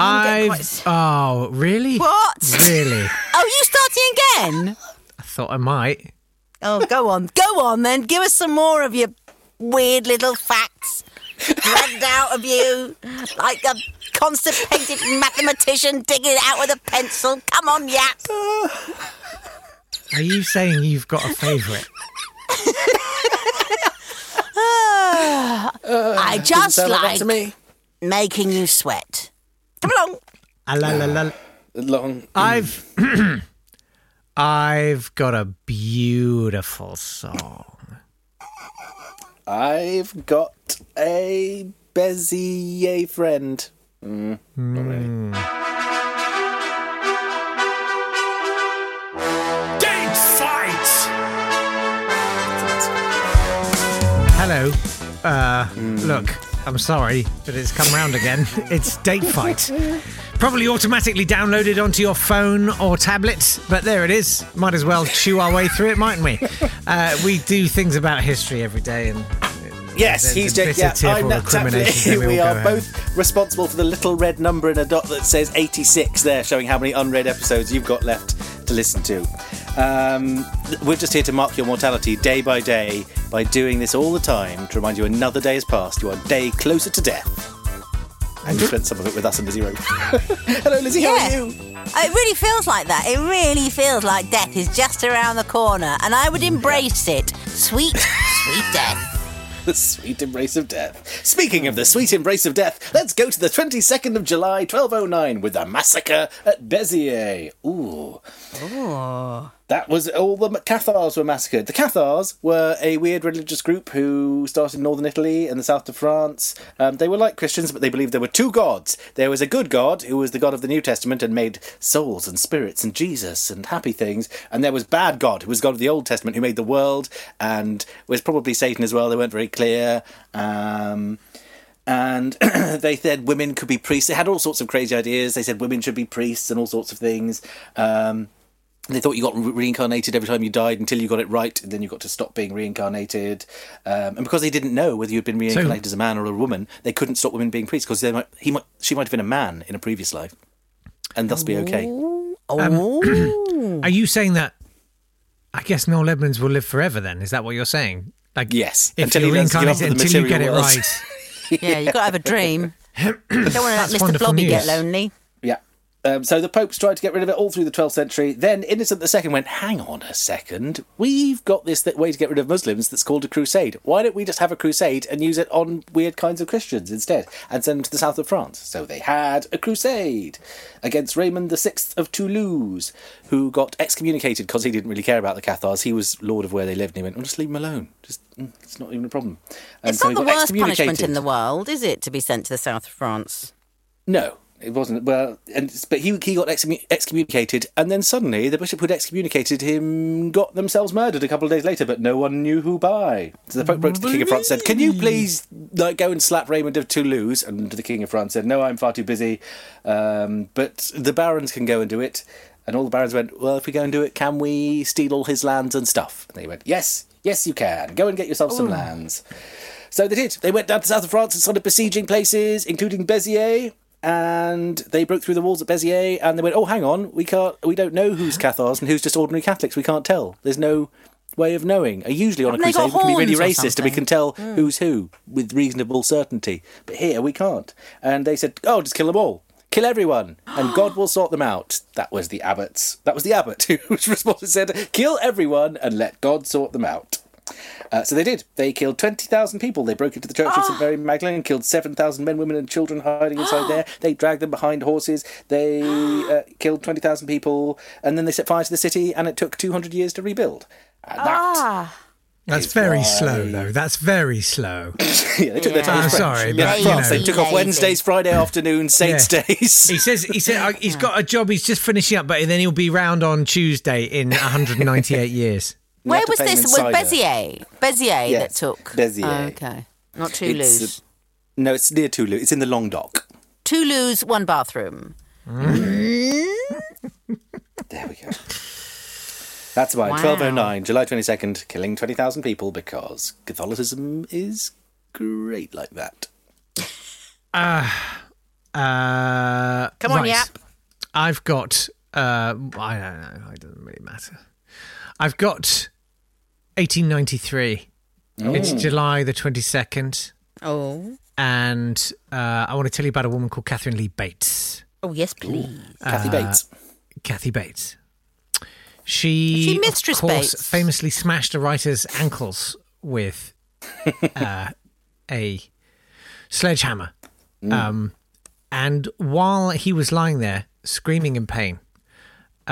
I'm getting I've. quite- Oh, really? What? Really? Oh, you starting again? I thought I might. Oh, go on, go on then. Give us some more of your weird little facts dragged out of you like a constipated mathematician digging it out with a pencil. Come on, Yapp. Are you saying you've got a favourite? I just like to me. making you sweat. Come along. Ah, la, la, la. Long. I've. I've got a beautiful song. I've got a Bezier friend. Mm, not really. Date fight! Hello. Uh, Look, I'm sorry, but it's come round again. It's Date Fight. Probably automatically downloaded onto your phone or tablet, but there it is. Might as well chew our way through it, mightn't we? Uh, we do things about history every day, and Yes, there's he's bitter, Yeah, I'm Tapley. we We are home. both responsible for the little red number in a dot that says 86 there, showing how many unread episodes you've got left to listen to. Um, we're just here to mark your mortality day by day by doing this all the time to remind you another day has passed. You are a day closer to death. And you spent some of it with us and Lizzie Roper. Hello, Lizzie. How are you? It really feels like that. It really feels like death is just around the corner, and I would embrace it. Sweet, sweet death. The sweet embrace of death. Speaking of the sweet embrace of death, let's go to the 22nd of July, 1209, with the massacre at Béziers. Ooh. Ooh. That was all the Cathars were massacred. The Cathars were a weird religious group who started in northern Italy and the south of France. Um, they were like Christians, but they believed there were two gods. There was a good God, who was the God of the New Testament and made souls and spirits and Jesus and happy things. And there was bad God, who was God of the Old Testament, who made the world and was probably Satan as well. They weren't very clear. Um, and they said women could be priests. They had all sorts of crazy ideas. They said women should be priests and all sorts of things. Um, they thought you got re- reincarnated every time you died until you got it right, and then you got to stop being reincarnated. Um, and because they didn't know whether you'd been reincarnated as a man or a woman, they couldn't stop women being priests because they might, he might, she might have been a man in a previous life, and thus be okay. Oh. Are you saying that? I guess Noel Edmonds will live forever. Then is that what you're saying? Like, Yes, if until you're he learns to give up reincarnated until you get it world. right. yeah, you've got to have a dream. You don't want to let Mr. wonderful Blobby get lonely. Yeah. Um, so the popes tried to get rid of it all through the 12th century. Then Innocent II went, hang on a second, we've got this th- way to get rid of Muslims that's called a crusade. Why don't we just have a crusade and use it on weird kinds of Christians instead and send them to the south of France? So they had a crusade against Raymond VI of Toulouse, who got excommunicated because he didn't really care about the Cathars. He was lord of where they lived and he went, oh, just leave them alone. Just, mm, it's not even a problem. And It's so not the worst punishment in the world, is it, to be sent to the south of France? No, it wasn't. Well, and but he he got excommu- excommunicated, and then suddenly the bishop who'd excommunicated him got themselves murdered a couple of days later, but no one knew who by. So the Pope wrote to the King of France said, "Can you please like go and slap Raymond of Toulouse?" And the King of France said, "No, I'm far too busy, um, but the barons can go and do it." And all the barons went, "Well, if we go and do it, can we steal all his lands and stuff?" And they went, "Yes, yes, you can. Go and get yourself some lands." So they did. They went down to south of France and started besieging places, including Béziers, and they broke through the walls at Béziers. And they went, "Oh, hang on, we can't. We don't know who's Cathars and who's just ordinary Catholics. We can't tell. There's no way of knowing. Uh, Usually on a Haven't they got crusade, we can be really horns or racist and we something? can tell who's who with reasonable certainty. But here we can't. And they said, "Oh, just kill them all." Kill everyone, and God will sort them out. That was the abbots. That was the abbot who was responsible. Said, "Kill everyone and let God sort them out." Uh, so they did. They killed 20,000 people. They broke into the church of St. Mary Magdalene and killed 7,000 men, women, and children hiding inside there. They dragged them behind horses. They uh, killed 20,000 people. And then they set fire to the city, and it took 200 years to rebuild. And that. Ah, That's very why- slow, though. That's very slow. yeah, they took their time. I'm sorry, Yeah, but, you know. They took off Wednesdays, Friday afternoons, Saints' Yeah. days. He says he said uh, he's got a job. He's just finishing up, but then he'll be round on Tuesday in 198 years. You where was this? Was cider. Béziers? Béziers Yes, that took. Béziers. Oh, okay, not It's, Toulouse. uh, no, it's near Toulouse. It's in the Languedoc. Toulouse, one bathroom. There we go. That's why Wow. 1209, July 22nd, killing 20,000 people because Catholicism is great like that. Uh, Come on, Right. Yapp. I've got. Uh, I don't know. It doesn't really matter. I've got 1893. It's July the 22nd, Oh. and uh, I want to tell you about a woman called Katharine Lee Bates. Oh, yes, please. Kathy Bates. Kathy Bates. She, Is she Mistress of course, Bates? famously smashed a writer's ankles with uh, a sledgehammer. Um, and while he was lying there screaming in pain,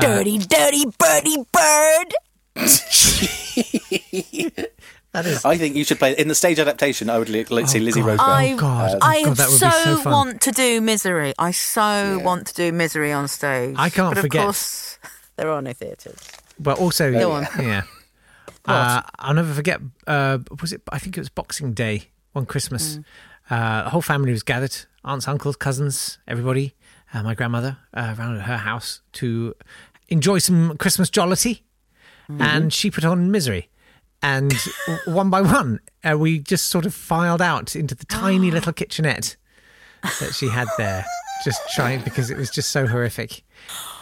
dirty, dirty birdie bird. that is I think you should play in the stage adaptation. I would li- like to see Oh, Lizzie God. I, Oh, God. I God, that would so, be so fun. want to do misery. I so want to do misery on stage. I can't but forget- Of course, there are no theatres. But also, Go on. yeah. Uh, I'll never forget. Uh, was it? I think it was Boxing Day, one Christmas. Mm. Uh, the whole family was gathered: aunts, uncles, cousins, everybody. Uh, my grandmother uh, around at her house to enjoy some Christmas jollity, Mm-hmm. and she put on Misery. And one by one, uh, we just sort of filed out into the tiny little kitchenette that she had there, just trying because it was just so horrific.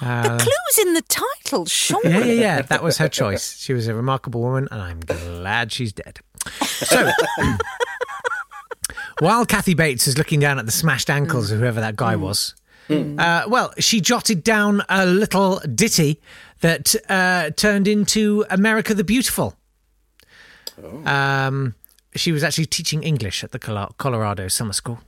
the clue's in the title, sure. Uh, Yeah, yeah, yeah. That was her choice. She was a remarkable woman, and I'm glad she's dead. So, while Kathy Bates is looking down at the smashed ankles of whoever that guy was, uh, well, she jotted down a little ditty that uh, turned into America the Beautiful. Um, she was actually teaching English at the Colorado Summer School.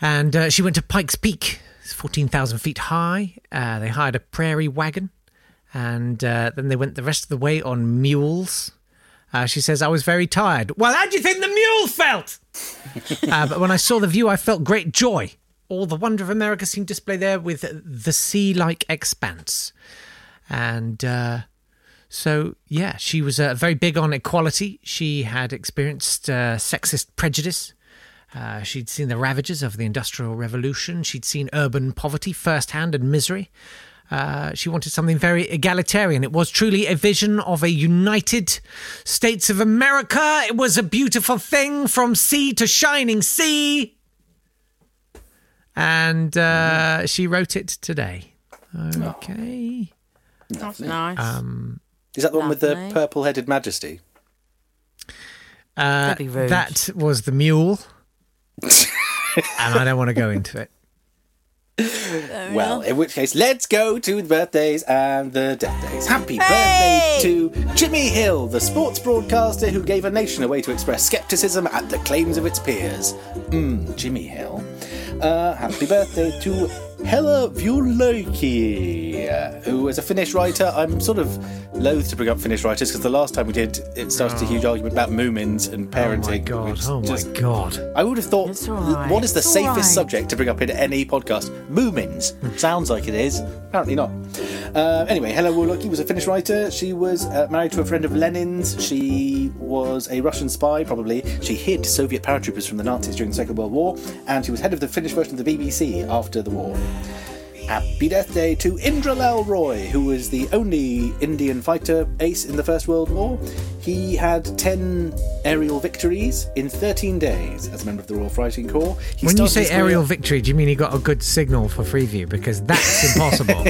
And uh, she went to Pikes Peak, it's 14,000 feet high. Uh, they hired a prairie wagon and uh, then they went the rest of the way on mules. Uh, she says, I was very tired. Well, how do you think the mule felt? uh, but when I saw the view, I felt great joy. All the wonder of America seemed displayed there with the sea like expanse. And uh, so, yeah, she was uh, very big on equality. She had experienced uh, sexist prejudice. Uh, she'd seen the ravages of the Industrial Revolution. She'd seen urban poverty firsthand and misery. Uh, she wanted something very egalitarian. It was truly a vision of a united States of America. It was a beautiful thing from sea to shining sea. And uh, she wrote it today. Okay. That's nice. Um, Is that the one with the Lovely. purple-headed Majesty? Uh, That'd be rude. that was the mule. and I don't want to go into it. Well, in which case, let's go to the birthdays and the death days. Happy Hey! birthday to Jimmy Hill, the sports broadcaster who gave a nation a way to express skepticism at the claims of its peers. Mmm, Jimmy Hill. Uh, happy birthday to Hella Wuolijoki, who is a Finnish writer. I'm sort of loath to bring up Finnish writers because the last time we did, it started a huge argument about Moomins and parenting. Oh my god! which Oh my just- god! I would have thought, It's all right. what is the It's safest right. subject to bring up in any podcast? Moomins. Sounds like it is. Apparently not. Uh, anyway, Helen Wuolijoki was a Finnish writer. She was uh, married to a friend of Lenin's. She was a Russian spy, probably. She hid Soviet paratroopers from the Nazis during the Second World War, and she was head of the Finnish version of the BBC after the war. Happy death day to Indra Lal Roy, who was the only Indian fighter ace in the First World War. He had 10 aerial victories in 13 days as a member of the Royal Flying Corps. He When you say his career- aerial victory, do you mean he got a good signal for Freeview? Because that's impossible. I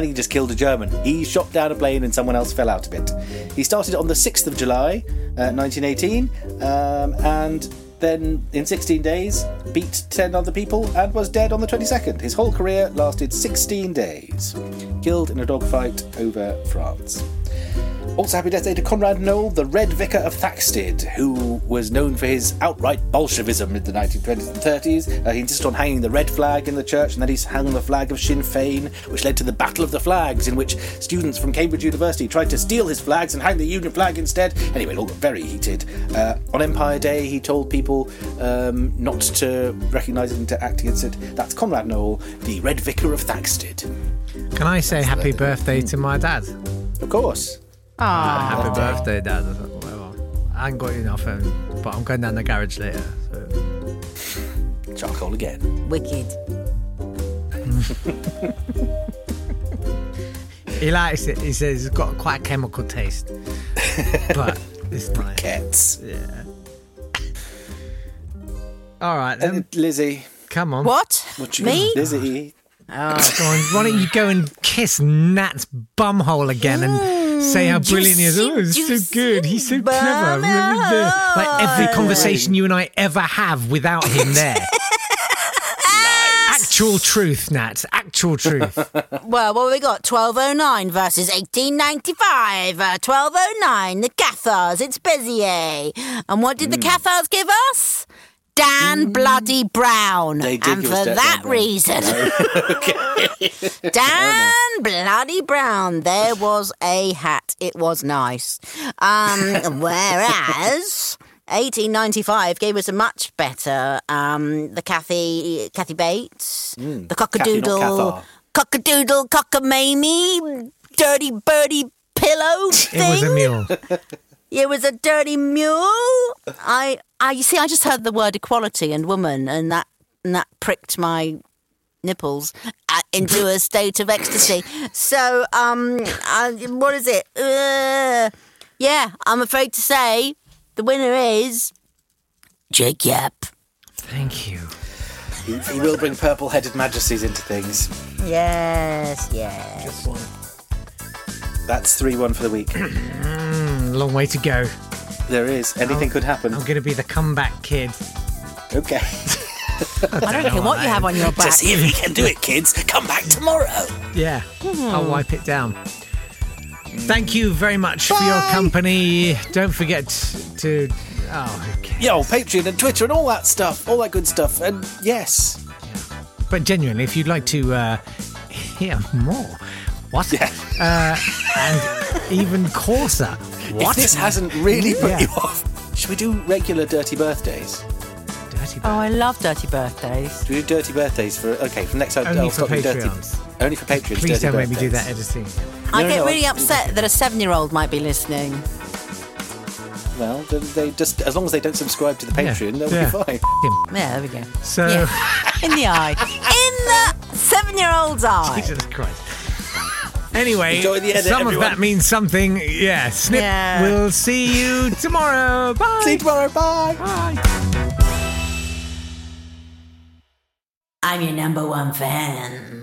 think he just killed a German. He shot down a plane and someone else fell out of it. He started on the 6th of July, uh, 1918, um, and then in 16 days beat 10 other people and was dead on the 22nd. His whole career lasted 16 days. Killed in a dogfight over France. Also, happy death day to Conrad Noel, the Red Vicar of Thaxted, who was known for his outright Bolshevism in the 1920s and 30s. Uh, he insisted on hanging the red flag in the church, and then he hung the flag of Sinn Féin, which led to the Battle of the Flags, in which students from Cambridge University tried to steal his flags and hang the Union flag instead. Anyway, it all got very heated. Uh, on Empire Day, he told people um, not to recognise it and to act against it. That's Conrad Noel, the Red Vicar of Thaxted. Can I say happy birthday to my dad? Of course. Ah. Happy birthday, dad. or Whatever. I ain't got you nothing, but I'm going down the garage later. So. Charcoal again. Wicked. He likes it. He says it's got quite a chemical taste, but it's nice. Cats. Yeah. All right then, And Lizzie. come on. What? What you Me? busy? Oh. Go on, why don't you go and kiss Natt's bumhole again and mm. Say how brilliant he is? Oh, he's so good. He's so clever. bumhole. Like every conversation you and I ever have without him there. Actual truth, Natt. Actual truth. Well, what have we got? 1209 versus 1895. Uh, 1209, the Cathars. It's Béziers. And what did the Hmm. Cathars give us? Dan Bloody Brown. They did and for us Dan that Brown. reason, Dan Bloody Brown. There was a hat. It was nice. Um, whereas. 1895 gave us a much better um, the Kathy Kathy Bates, the Hmm. Cockadoodle, cockadoodle, cockamamie, dirty birdie pillow thing. It was a mule. It was a dirty mule. I, I, you see, I just heard the word equality and woman, and that, and that pricked my nipples uh, into a state of ecstasy. So, um, uh, what is it? Uh, yeah, I'm afraid to say the winner is Jake Yapp. Thank you. He, he will bring purple-headed majesties into things. Yes, yes. That's three-one for the week. Long way to go. there is. Anything could happen. I'm going to be the comeback kid. Okay. I don't care what you have on your back. See if you can do it, kids. Come back tomorrow. Yeah, I'll wipe it down. Thank you very much for your company. Don't forget to. Oh, okay. Yo, Patreon and Twitter and all that stuff, all that good stuff. And yes, But genuinely, if you'd like to uh, hear more, what? Yeah. Uh, and even coarser, what? if this hasn't really put Yeah. you off, should we do regular dirty birthdays? Dirty Oh, I love dirty birthdays. Should we do dirty birthdays for okay from next time? Only I'll for stop with dirty. Patreons. Only for Patreons. Please dirty don't make me do that editing. I get no, really I- upset that a seven-year-old might be listening. Well, then they just as long as they don't subscribe to the Yeah. Patreon, they'll Yeah. be fine. Him. Yeah, there we go. So, Yeah. In the eye. In the seven-year-old's eye. Jesus Christ. Anyway, Enjoy the edit, some of that means something. Yeah, Snip. Yeah. We'll see you tomorrow. Bye. See you tomorrow. Bye. Bye. I'm your number one fan.